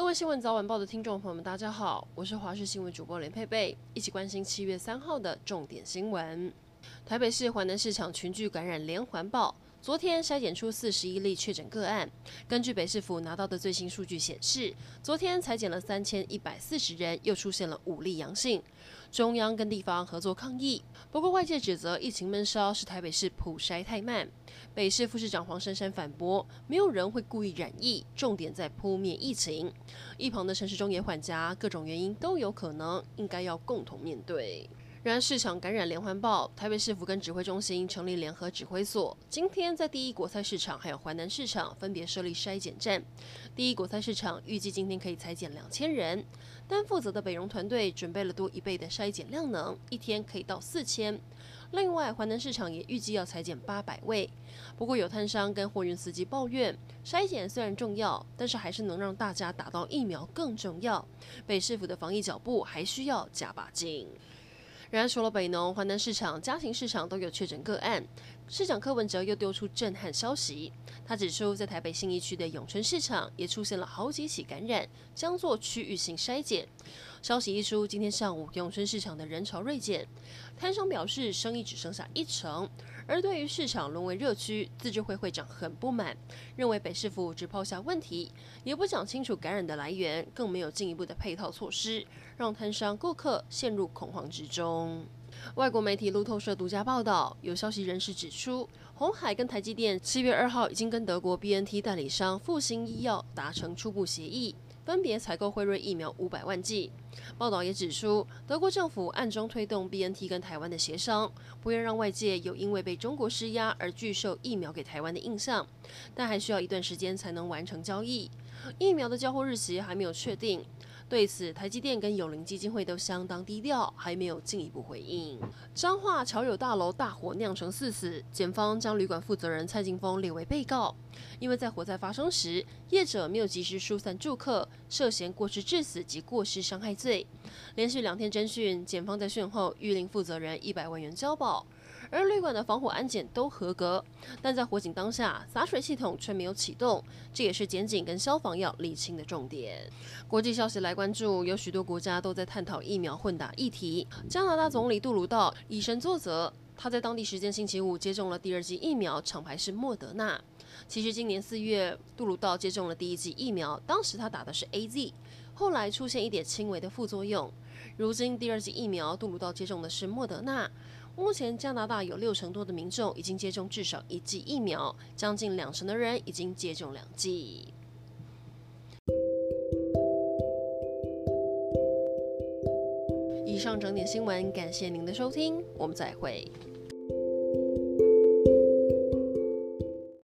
各位新闻早晚报的听众朋友们，大家好，我是华视新闻主播林佩佩，一起关心七月三号的重点新闻。台北市环南市场群聚感染连环爆。昨天筛检出四十一例确诊个案。根据北市府拿到的最新数据显示，昨天采检了三千一百四十人，又出现了五例阳性。中央跟地方合作抗疫，不过外界指责疫情闷烧是台北市普筛太慢。北市副市长黄珊珊反驳，没有人会故意染疫，重点在扑灭疫情。一旁的陈时中也缓颊，各种原因都有可能，应该要共同面对。然而，市场感染连环爆，台北市府跟指挥中心成立联合指挥所。今天在第一国菜市场还有淮南市场分别设立筛检站。第一国菜市场预计今天可以采检两千人，但负责的北荣团队准备了多一倍的筛检量能，一天可以到四千。另外，淮南市场也预计要采检八百位。不过，有摊商跟货运司机抱怨，筛检虽然重要，但是还是能让大家打到疫苗更重要。北市府的防疫脚步还需要加把劲。然而，除了北农、华南市场、嘉行市场都有确诊个案，市长柯文哲又丢出震撼消息。他指出，在台北信义区的永春市场也出现了好几起感染，将做区域性筛检。消息一出，今天上午永春市场的人潮锐减，摊商表示生意只剩下一成。而对于市场沦为热区，自治会会长很不满，认为北市府只抛下问题，也不讲清楚感染的来源，更没有进一步的配套措施，让摊商顾客陷入恐慌之中。外国媒体路透社独家报道，有消息人士指出，鸿海跟台积电七月二号已经跟德国 BNT 代理商复星医药达成初步协议。分别采购辉瑞疫苗五百万剂。报道也指出，德国政府暗中推动 BNT 跟台湾的协商，不愿让外界有因为被中国施压而拒售疫苗给台湾的印象。但还需要一段时间才能完成交易。疫苗的交货日期还没有确定。对此，台积电跟友邻基金会都相当低调，还没有进一步回应。彰化侨友大楼大火酿成四死，检方将旅馆负责人蔡劲峰列为被告，因为在火灾发生时，业者没有及时疏散住客，涉嫌过失致死及过失伤害罪。连续两天侦讯，检方在讯后諭令负责人一百万元交保。而旅馆的防火安检都合格，但在火警当下，洒水系统却没有启动，这也是检警跟消防要厘清的重点。国际消息来关注，有许多国家都在探讨疫苗混打议题。加拿大总理杜鲁道以身作则，他在当地时间星期五接种了第二剂疫苗，厂牌是莫德纳。其实今年四月，杜鲁道接种了第一剂疫苗，当时他打的是 AZ，后来出现一点轻微的副作用。如今第二剂疫苗，杜鲁道接种的是莫德纳。目前加拿大有六成多的民众已经接种至少一剂疫苗，将近两成的人已经接种两剂。以上整点新闻，感谢您的收听，我们再会。